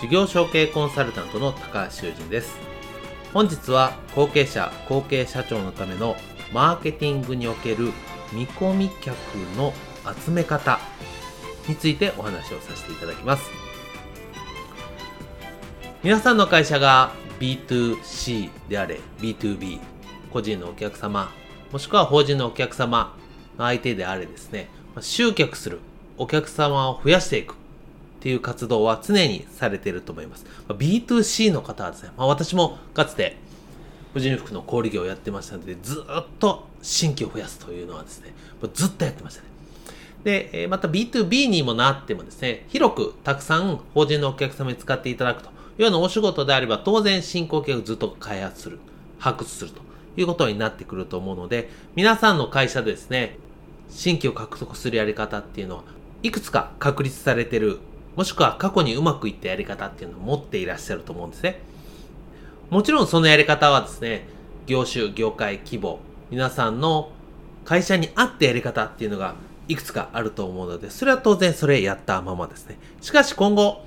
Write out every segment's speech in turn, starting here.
事業承継コンサルタントの高橋修人です。本日は後継者後継社長のためのマーケティングにおける見込み客の集め方についてお話をさせていただきます。皆さんの会社が B2C であれ B2B 個人のお客様もしくは法人のお客様の相手であれですね集客するお客様を増やしていく。っていう活動は常にされていると思います。B2C の方はですね、まあ、私もかつて婦人服の小売業をやってましたので、ずっと新規を増やすというのはですね、ずっとやってましたね。で、また B2B にもなってもですね、広くたくさん法人のお客様に使っていただくというようなお仕事であれば、当然新顧客をずっと開発する、発掘するということになってくると思うので、皆さんの会社でですね、新規を獲得するやり方っていうのは、いくつか確立されているもしくは過去にうまくいったやり方っていうのを持っていらっしゃると思うんですね。もちろんそのやり方はですね、業種、業界、規模、皆さんの会社に合ったやり方っていうのがいくつかあると思うので、それは当然それやったままですね。しかし今後、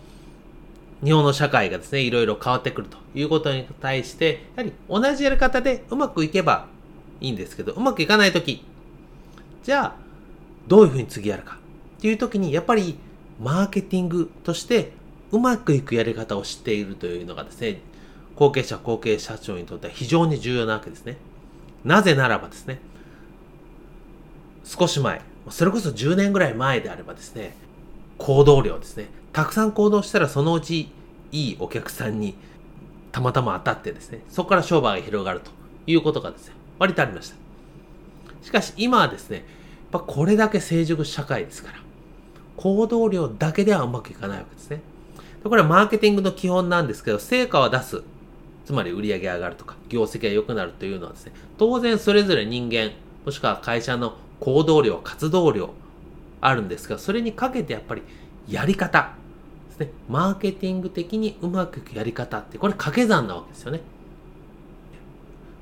日本の社会がですね、いろいろ変わってくるということに対して、やはり同じやり方でうまくいけばいいんですけど、うまくいかないとき、じゃあ、どういうふうに次やるかっていうときに、やっぱりマーケティングとしてうまくいくやり方を知っているというのがですね、後継者、後継社長にとっては非常に重要なわけですね。なぜならばですね、少し前、それこそ10年ぐらい前であればですね、行動量ですね、たくさん行動したらそのうちいいお客さんにたまたま当たってですね、そこから商売が広がるということがですね、割とありました。しかし今はですね、やっぱこれだけ成熟社会ですから、行動量だけではうまくいかないわけですね。これはマーケティングの基本なんですけど、成果は出す。つまり売上上がるとか、業績が良くなるというのはですね、当然それぞれ人間、もしくは会社の行動量、活動量あるんですが、それにかけてやっぱりやり方ですね。マーケティング的にうまくいくやり方って、これ掛け算なわけですよね。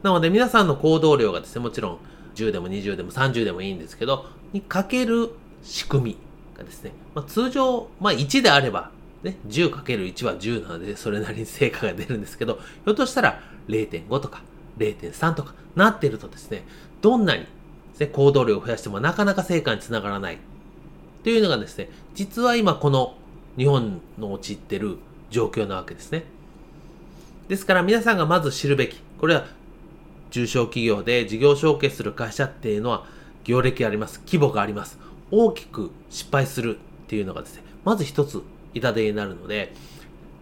なので皆さんの行動量がですね、もちろん10でも20でも30でもいいんですけど、にかける仕組み。がですね、まあ、通常、まあ、1であれば、ね、10×1 は10なので、それなりに成果が出るんですけど、ひょっとしたら0.5とか0.3とかなってるとですね、どんなにね、行動量を増やしてもなかなか成果につながらない。というのがですね、実は今この日本の陥ってる状況なわけですね。ですから皆さんがまず知るべき、これは中小企業で事業承継する会社っていうのは業歴あります。規模があります。大きく失敗するっていうのがですね、まず一つ痛手になるので、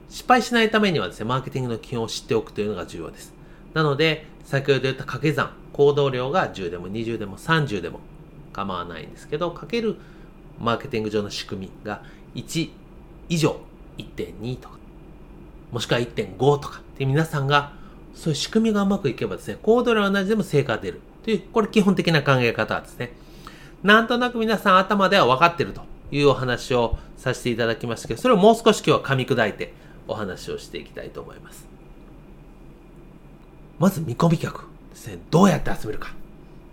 失敗しないためにはですね、マーケティングの基本を知っておくというのが重要です。なので、先ほど言った掛け算、行動量が10でも20でも30でも構わないんですけど、かけるマーケティング上の仕組みが1以上、1.2とか、もしくは1.5とかって皆さんがそういう仕組みがうまくいけばですね、行動量は同じでも成果が出るという、これ基本的な考え方ですね。なんとなく皆さん頭では分かってるというお話をさせていただきましたけど、それをもう少し今日は噛み砕いてお話をしていきたいと思います。まず見込み客ですね。どうやって集めるか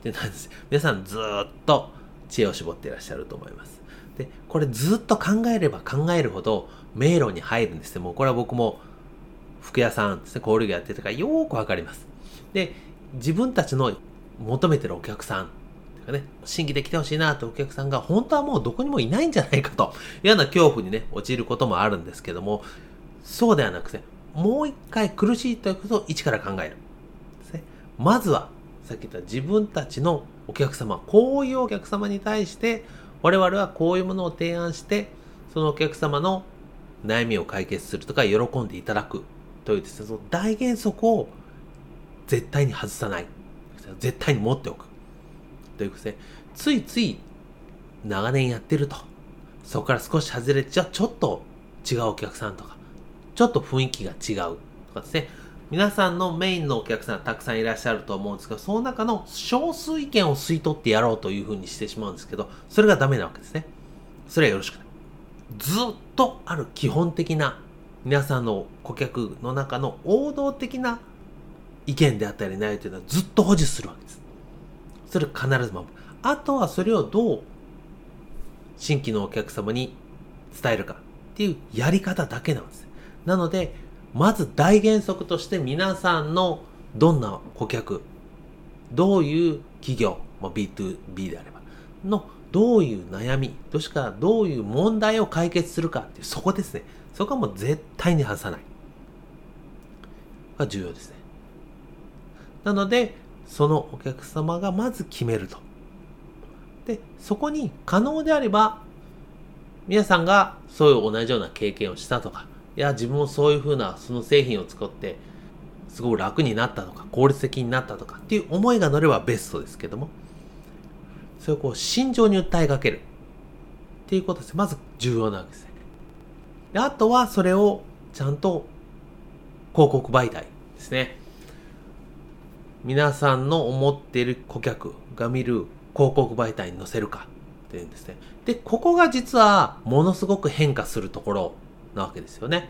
ってなんです。皆さんずっと知恵を絞っていらっしゃると思います。で、これずっと考えれば考えるほど迷路に入るんですね。もうこれは僕も服屋さんですね、小売業やってたからよーくわかります。で、自分たちの求めてるお客さんかね、新規で来てほしいなとお客さんが本当はもうどこにもいないんじゃないかというような恐怖にね、陥ることもあるんですけども、そうではなくて、もう一回苦しいということを一から考える。ですね。まずは、さっき言った自分たちのお客様、こういうお客様に対して、我々はこういうものを提案して、そのお客様の悩みを解決するとか、喜んでいただくというですね、その大原則を絶対に外さない。絶対に持っておく。というですね、ついつい長年やってると。そこから少し外れて、じゃちょっと違うお客さんとか、ちょっと雰囲気が違うとかですね、皆さんのメインのお客さんたくさんいらっしゃると思うんですが、その中の少数意見を吸い取ってやろうというふうにしてしまうんですけど、それがダメなわけですね。それはよろしくない。ずっとある基本的な皆さんの顧客の中の王道的な意見であったりないというのはずっと保持するわけです。それ必ず守る。あとはそれをどう新規のお客様に伝えるかっていうやり方だけなんです。なので、まず大原則として皆さんのどんな顧客、どういう企業、まあ、B2B であれば、のどういう悩み、どしかどういう問題を解決するかっていう、そこですね。そこはもう絶対に外さない。が重要ですね。なので、そのお客様がまず決めると。で、そこに可能であれば、皆さんがそういう同じような経験をしたとか、いや、自分もそういうふうなその製品を使って、すごく楽になったとか、効率的になったとかっていう思いが乗ればベストですけども、それをこう、心情に訴えかけるっていうことです。まず重要なわけですね。であとはそれをちゃんと広告媒体ですね。皆さんの思っている顧客が見る広告媒体に載せるかっていうんですね。で、ここが実はものすごく変化するところなわけですよね。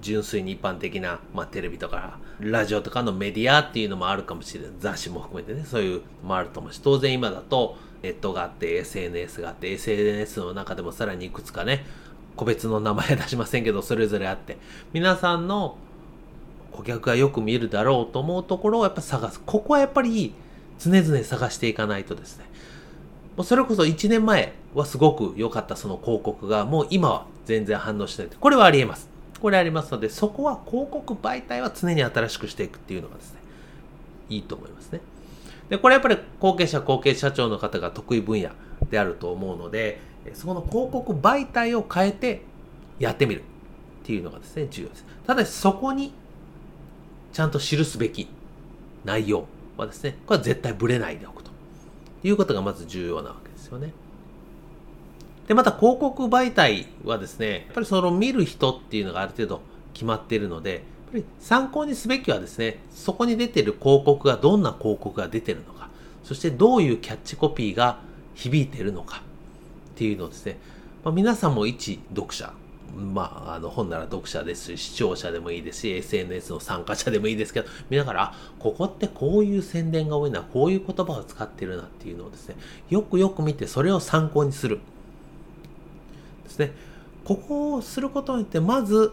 純粋に一般的な、まあ、テレビとか、ラジオとかのメディアっていうのもあるかもしれない。雑誌も含めてね、そういうのもあると思うし、当然今だと、ネットがあって、SNS があって、SNS の中でもさらにいくつかね、個別の名前は出しませんけど、それぞれあって、皆さんの顧客がよく見るだろうと思うところをやっぱ探す。ここはやっぱり常々探していかないとですね、もうそれこそ1年前はすごく良かったその広告がもう今は全然反応しない。これはあり得ます。これありますので、そこは広告媒体は常に新しくしていくっていうのがですね、いいと思いますね。で、これやっぱり後継者、後継社長の方が得意分野であると思うので、そこの広告媒体を変えてやってみるっていうのがですね、重要です。ただしそこにちゃんと記すべき内容はですね、これは絶対ブレないでおくということがまず重要なわけですよね。で、また広告媒体はですね、やっぱりその見る人っていうのがある程度決まっているので、やっぱり参考にすべきはですね、そこに出てる広告がどんな広告が出てるのか、そしてどういうキャッチコピーが響いてるのかっていうのをですね、まあ、皆さんも一読者まあ、あの本なら読者ですし、視聴者でもいいですし、SNS の参加者でもいいですけど、見ながら、あ、ここってこういう宣伝が多いな、こういう言葉を使ってるなっていうのをですね、よくよく見て、それを参考にする。ですね。ここをすることによって、まず、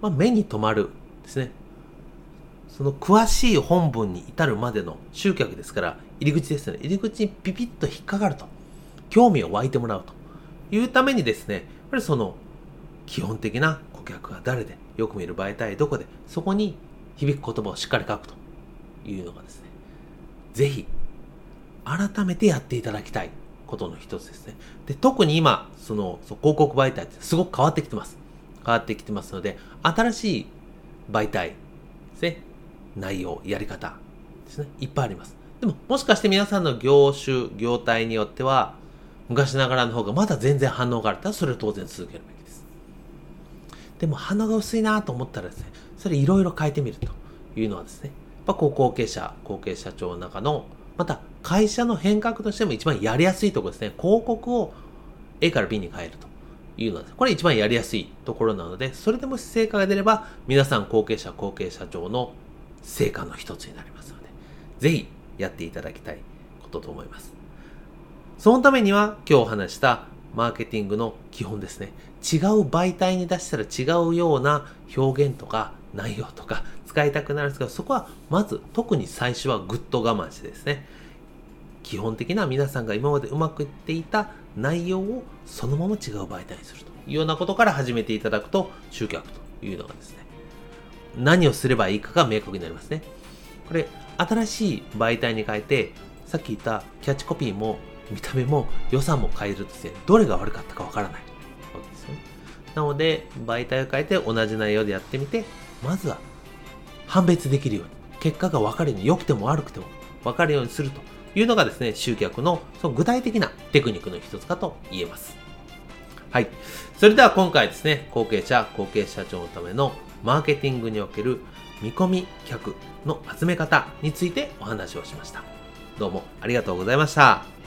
まあ、目に留まるですね。その詳しい本文に至るまでの集客ですから、入り口ですね。入り口にピピッと引っかかると。興味を湧いてもらうというためにですね、やっぱりその基本的な顧客は誰で、よく見る媒体どこで、そこに響く言葉をしっかり書くというのがですね、ぜひ、改めてやっていただきたいことの一つですね。で、特に今、その、そ広告媒体ってすごく変わってきてます。変わってきてますので、新しい媒体ですね、内容、やり方ですね、いっぱいあります。でも、もしかして皆さんの業種、業態によっては、昔ながらの方がまだ全然反応があるったら、それを当然続けるべきでも鼻が薄いなと思ったらですね、それいろいろ変えてみるというのはですね、やっぱ後継者、後継社長の中の、また会社の変革としても一番やりやすいところですね、広告を A から B に変えるというのは、これ一番やりやすいところなので、それでも成果が出れば、皆さん後継者、後継社長の成果の一つになりますので、ぜひやっていただきたいことと思います。そのためには今日お話したマーケティングの基本ですね。違う媒体に出したら違うような表現とか内容とか使いたくなるんですけど、そこはまず特に最初はぐっと我慢してですね、基本的な皆さんが今までうまくいっていた内容をそのまま違う媒体にするというようなことから始めていただくと集客というのがですね、何をすればいいかが明確になりますね。これ、新しい媒体に変えて、さっき言ったキャッチコピーも見た目も予算も変えるとですね、どれが悪かったかわからないわけですよね。なので、媒体を変えて同じ内容でやってみて、まずは判別できるように、結果が分かるように、良くても悪くても分かるようにするというのがですね、集客のその具体的なテクニックの一つかと言えます。はい。それでは今回ですね、後継者、後継社長のためのマーケティングにおける見込み客の集め方についてお話をしました。どうもありがとうございました。